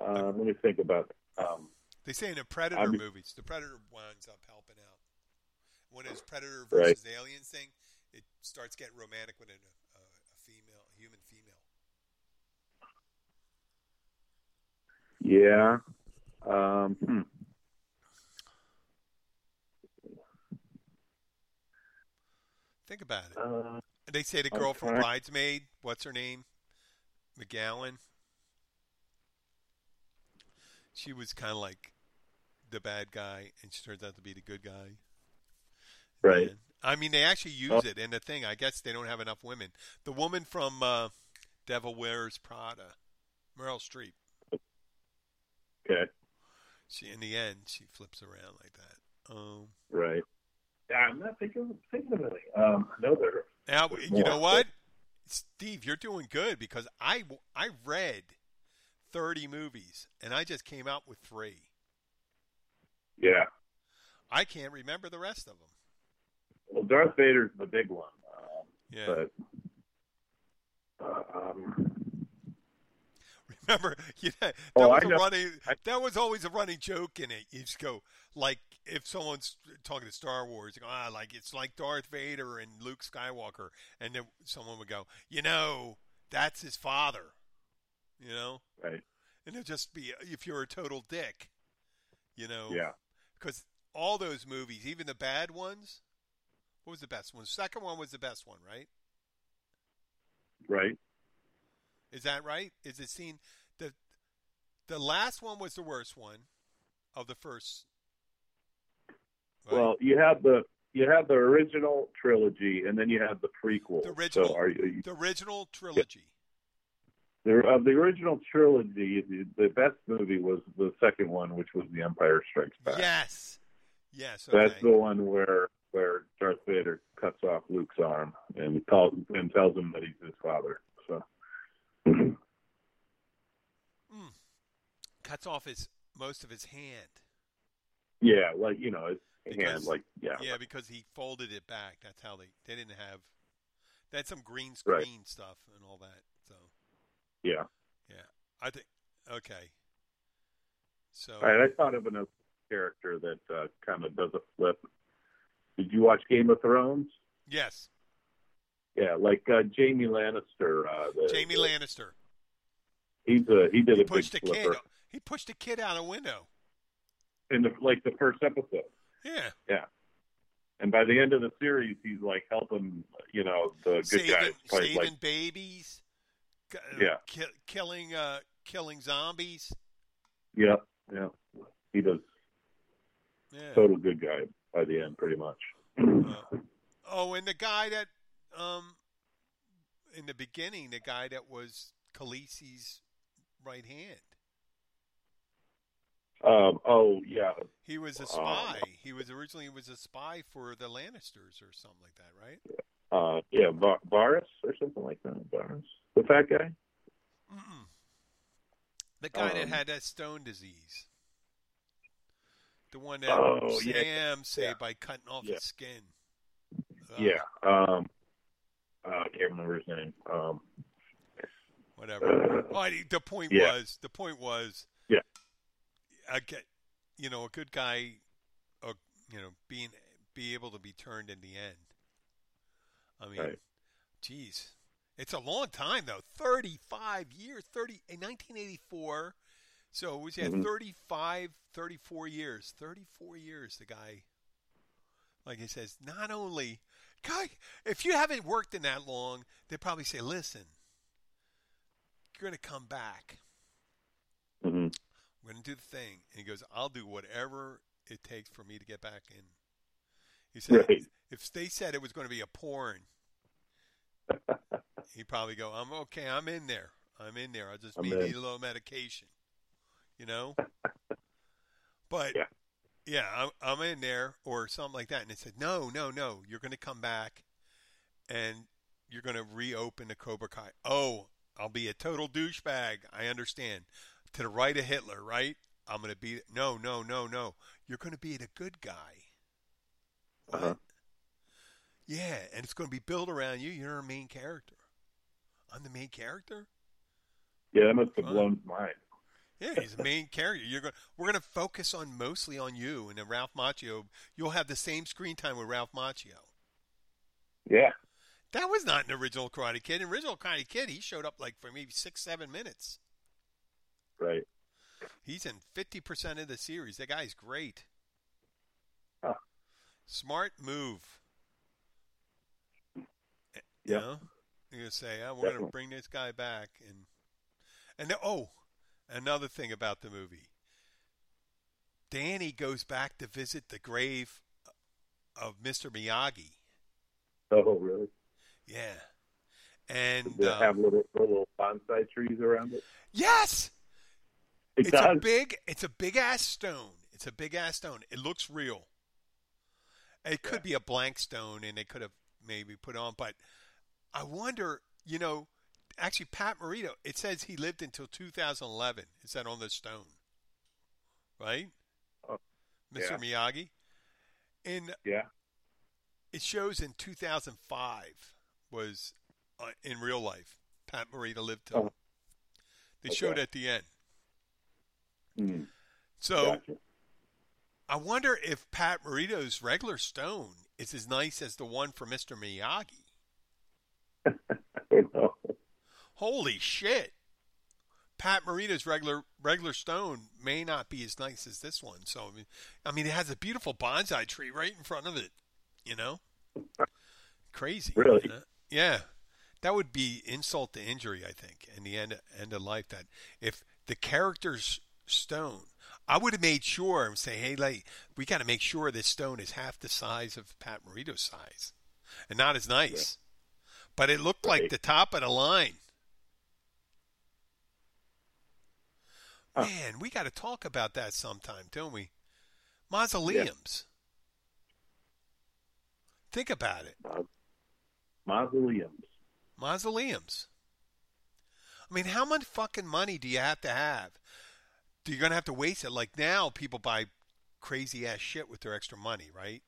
Uh, let me think about. Um, They say in the Predator I'm- movies, the Predator winds up helping out. When it's Predator Right. versus Aliens thing, it starts getting romantic with a, a, a female, a human female. yeah. Um, hmm. Think about it. uh, They say the girl from Bridesmaid, what's her name? McGowan. She was kind of like the bad guy, and she turns out to be the good guy. Right. And, I mean, they actually use Oh. it in the thing. I guess they don't have enough women. The woman from uh, Devil Wears Prada, Meryl Streep. okay. She, in the end, she flips around like that. Um, Right. Yeah, I'm not thinking thinking of any. Um, no, there. now, you know what, Steve, you're doing good because I I read thirty movies and I just came out with three. Yeah. I can't remember the rest of them. Well, Darth Vader's the big one. Um, Yeah. But uh, um, Remember, [LAUGHS] you know, that Oh, was I a know. running. I- that was always a running joke in it. You just go like if someone's talking to Star Wars, you go, ah, like it's like Darth Vader and Luke Skywalker, and then someone would go, you know, that's his father. You know, right. and it'll just be if you're a total dick, you know. Yeah. Because all those movies, even the bad ones, what was the best one? The second one was the best one, right? Right. Is that right? Is it seen the the last one was the worst one of the first? right? Well, you have the you have the original trilogy, and then you have the prequel. the original, So are you, the original trilogy. The, of the original trilogy? The, the best movie was the second one, which was The Empire Strikes Back. Yes, yes. Okay. That's the one where where Darth Vader cuts off Luke's arm and calls and tells him that he's his father. So [CLEARS THROAT] hmm. Cuts off his most of his hand. yeah, like you know, his Because- hand, like yeah, Yeah, because he folded it back. That's how they they didn't have. They had some green Right. screen stuff and all that. Yeah. yeah, I think okay. So All right, I thought of another character that uh, kind of does a flip. Did you watch Game of Thrones? yes, Yeah, like uh, Jaime Lannister. Uh, the, Jaime Lannister. He's a he did He a big pushed a kid. flipper He pushed a kid out a window. in the like the first episode. Yeah, Yeah, and by the end of the series, he's like helping you know the good saving guys saving like babies. Ki- Yeah. ki- killing uh killing zombies. yeah yeah. He does Yeah. total good guy by the end, pretty much. Uh, oh, and the guy that, um, in the beginning, the guy that was Khaleesi's right hand. Um, oh yeah, He was a Um, spy. he was originally he was a spy for the Lannisters or something like that, right? uh, yeah, Var- Varys or something like that. Varys, the fat guy. Mm-mm. The guy that Um, had that stone disease. The one that Oh, yeah, Sam saved yeah. by cutting off Yeah. his skin. Yeah. Um, uh, I can't remember his name. Um, Whatever. Uh, Oh, I- the point yeah. was the point was Yeah. I get you know a good guy uh, you know being be able to be turned in the end. I mean, Right. geez, it's a long time though. Thirty-five years, thirty in nineteen eighty-four. So it was yeah, Mhm. 35, 34 years, thirty-four years. The guy, like he says, not only guy, if you haven't worked in that long, they probably say, listen, you're going to come back. mhm. We're going to do the thing. And he goes, I'll do whatever it takes for me to get back in. He said, Right. if they said it was going to be a porn, he'd probably go, I'm okay. I'm in there. I'm in there. I just in. need a little medication, you know? [LAUGHS] but Yeah. yeah, I'm, I'm in there or something like that. And they said, no, no, no. You're going to come back and you're going to reopen the Cobra Kai. Oh, I'll be a total douchebag. I understand. To the right of Hitler, right? I'm going to be no, no, no, no. You're going to be the good guy. What? Uh-huh. Yeah, and it's going to be built around you. You're a main character. I'm the main character. Yeah, that must have blown his mind. Yeah, he's the main character. You're going. We're going to focus on mostly on you, and then Ralph Macchio. You'll have the same screen time with Ralph Macchio. Yeah. That was not an original Karate Kid. An original Karate Kid, he showed up like for maybe six, seven minutes. Right. He's in fifty percent of the series. That guy's great. Huh. Smart move. Eh, you Yeah. You're gonna say, oh, we're gonna bring this guy back, and and oh, another thing about the movie. Danny goes back to visit the grave of Mr. Miyagi. Oh, really? Yeah, and Does it um, have little little bonsai trees around it? yes, It it's does. a big it's a big ass stone. It's a big ass stone. It looks real. It could be a blank stone and they could have maybe put on, but I wonder, you know, actually Pat Morita, it says he lived until 2011. Is that on the stone? Right? Oh, Mr. Miyagi. In yeah. it shows in 2005 was uh, in real life. Pat Morita lived till Oh. they Okay. showed at the end. Mm. So Gotcha. I wonder if Pat Morita's regular stone is as nice as the one for Mr. Miyagi. [LAUGHS] Holy shit! Pat Morita's regular regular stone may not be as nice as this one. So I mean, I mean, it has a beautiful bonsai tree right in front of it. You know, crazy. Really? you know? Yeah, that would be insult to injury. I think in the end end of life that if the character's stone, I would have made sure and say, hey, like we got to make sure this stone is half the size of Pat Morita's size, and not as nice. But it looked like the top of the line. Huh. Man, we got to talk about that sometime, don't we? Mausoleums. Think about it. Maus- Mausoleums. Mausoleums. I mean, how much fucking money do you have to have? Do you gonna have to waste it? Like now, people buy crazy ass shit with their extra money, right?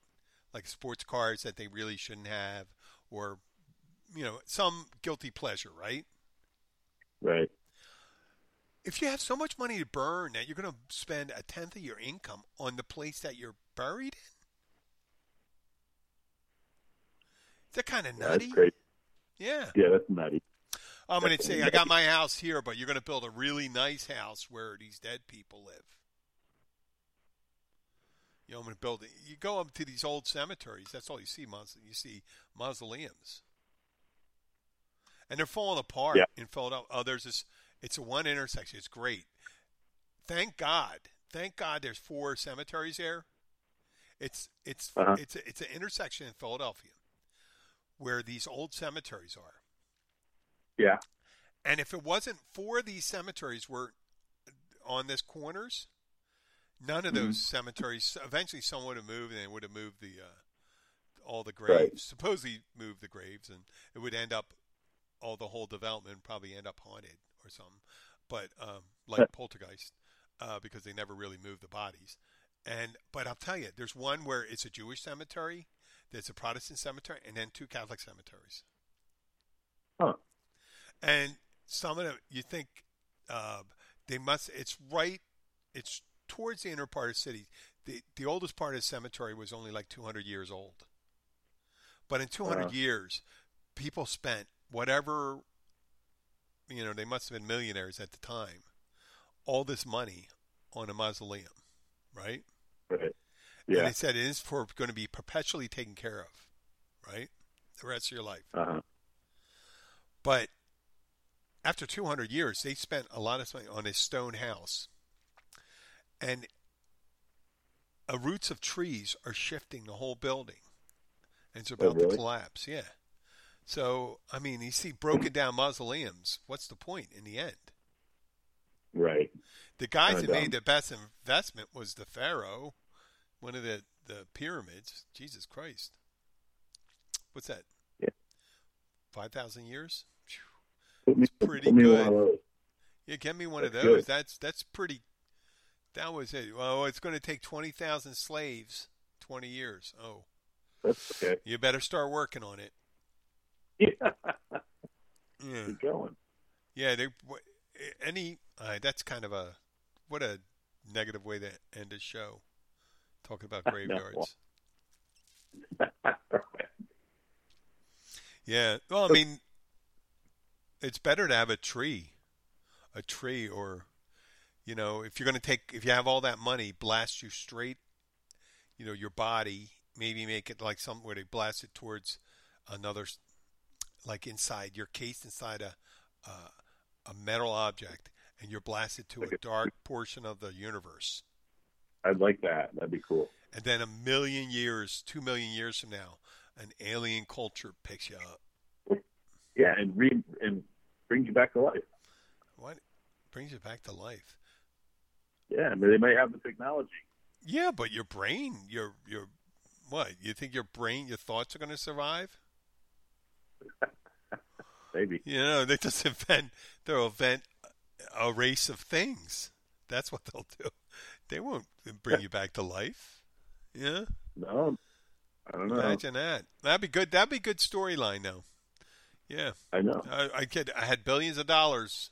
Like sports cars that they really shouldn't have, or you know, some guilty pleasure, right? Right. If you have so much money to burn that you're going to spend a tenth of your income on the place that you're buried in, is that kind of Yeah, nutty? That's crazy. Yeah. Yeah, that's nutty. I'm going to say, I got my house here, but you're going to build a really nice house where these dead people live. You know, I'm going to build it. You go up to these old cemeteries, that's all you see. You see mausoleums. And they're falling apart Yeah. in Philadelphia. Oh, there's this, it's a one intersection. It's great. Thank God. Thank God there's four cemeteries there. It's, it's, Uh-huh. it's, a, it's an intersection in Philadelphia where these old cemeteries are. Yeah. And if it wasn't for these cemeteries were on this corners, none of those cemeteries. Eventually, someone would have moved, and they would have moved the uh, all the graves. Right. Supposedly, moved the graves, and it would end up all the whole development probably end up haunted or something. But um, like poltergeist, uh, because they never really moved the bodies. And but I'll tell you, there's one where it's a Jewish cemetery, there's a Protestant cemetery, and then two Catholic cemeteries. Huh. And some of them, you think uh, they must. It's right. It's towards the inner part of the city. The the oldest part of the cemetery was only like 200 years old. But in 200 Wow. years, people spent whatever. You know, they must have been millionaires at the time. All this money on a mausoleum, right? Right. Yeah. And they said it is for going to be perpetually taken care of, right? The rest of your life. Uh-huh. But after 200 years, they spent a lot of money on a stone house. And roots of trees are shifting the whole building. And it's about to Oh, really? collapse, yeah. So, I mean, you see broken down mausoleums. What's the point in the end? Right. The guys that made the best investment was the pharaoh, one of the, the pyramids. Jesus Christ. What's that? Yeah. 5,000 years? Phew. Put me, It's pretty good. one of those. Yeah, get me one of those. good. That's that's pretty. That was it. Well, it's going to take twenty thousand slaves, twenty years. Oh, That's okay. you better start working on it. Yeah. [LAUGHS] Yeah, Keep going. yeah. They any. Uh, that's kind of a what a negative way to end a show. Talking about [LAUGHS] graveyards. [LAUGHS] Yeah. Well, I mean, it's better to have a tree, a tree, or you know, if you're going to take, if you have all that money, blast you straight, you know, your body. Maybe make it like something where they blast it towards another, like inside. You're cased inside a a, a metal object, and you're blasted to a a- dark portion of the universe. I'd like that. That'd be cool. And then a million years, two million years from now, an alien culture picks you up. Yeah, and re and brings you back to life. What brings you back to life? Yeah, I mean, they might have the technology. Yeah, but your brain, your your what? You think your brain, your thoughts are going to survive? [LAUGHS] Maybe. You know, they just invent. They'll invent a race of things. That's what they'll do. They won't bring you back to life. Yeah, No, I don't know. imagine that. That'd be good. That'd be a good storyline, though. Yeah, I know. I, I could. I had billions of dollars,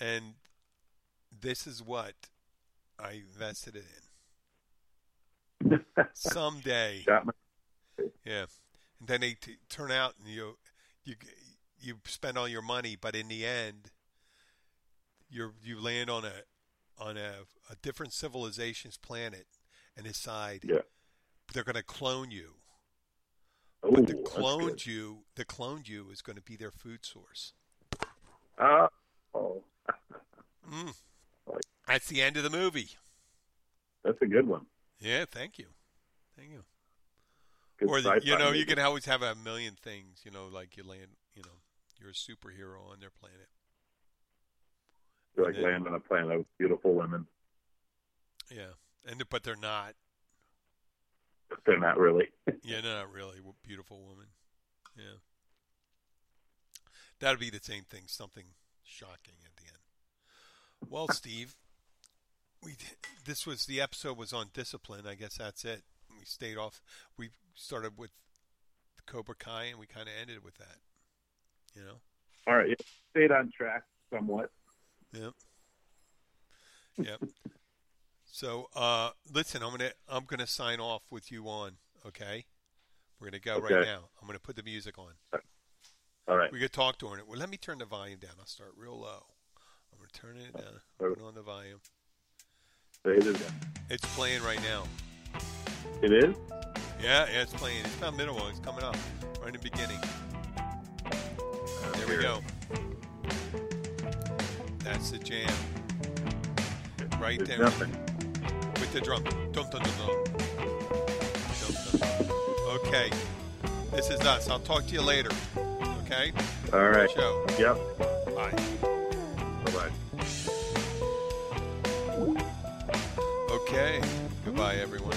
and this is what I invested it in. [LAUGHS] Someday. Yeah, and then they t- turn out and you you you spend all your money, but in the end, you you land on a on a, a different civilization's planet and decide Yeah. they're going to clone you. Oh, But the cloned you, the cloned you is going to be their food source. Uh, oh, Mm. That's the end of the movie. that's a good one. Yeah, thank you, thank you. Or the, you know, you can always have a million things. You know, like you land, you know, you're a superhero on their planet. You're like Yeah. land on a planet of beautiful women. Yeah, and but they're not. But [LAUGHS] they're not really. [LAUGHS] Yeah, no, not really. Beautiful woman. Yeah. That'd be the same thing. Something shocking at the end. Well, Steve, we this was the episode was on discipline. I guess that's it. Stayed off. We started with Cobra Kai, and we kind of ended with that. You know. All right, yeah, stayed on track somewhat. Yep. Yep. so, uh, listen, I'm gonna I'm gonna sign off with you on. Okay. We're gonna go right now. I'm gonna put the music on. All right. We could talk during it. Well, let me turn the volume down. I'll start real low. I'm gonna turn it down. Put on the volume. It's playing right now. It is. Yeah, yeah, it's playing. It's not middle one. It's coming up right in the beginning. Uh, there we go. That's the jam. Right There's there nothing. with the drum. Dum, dum, dum, dum. Dum, dum. Okay. This is us. I'll talk to you later. Okay? All right. Show. Yep. Bye. Bye bye. Okay. Goodbye, everyone.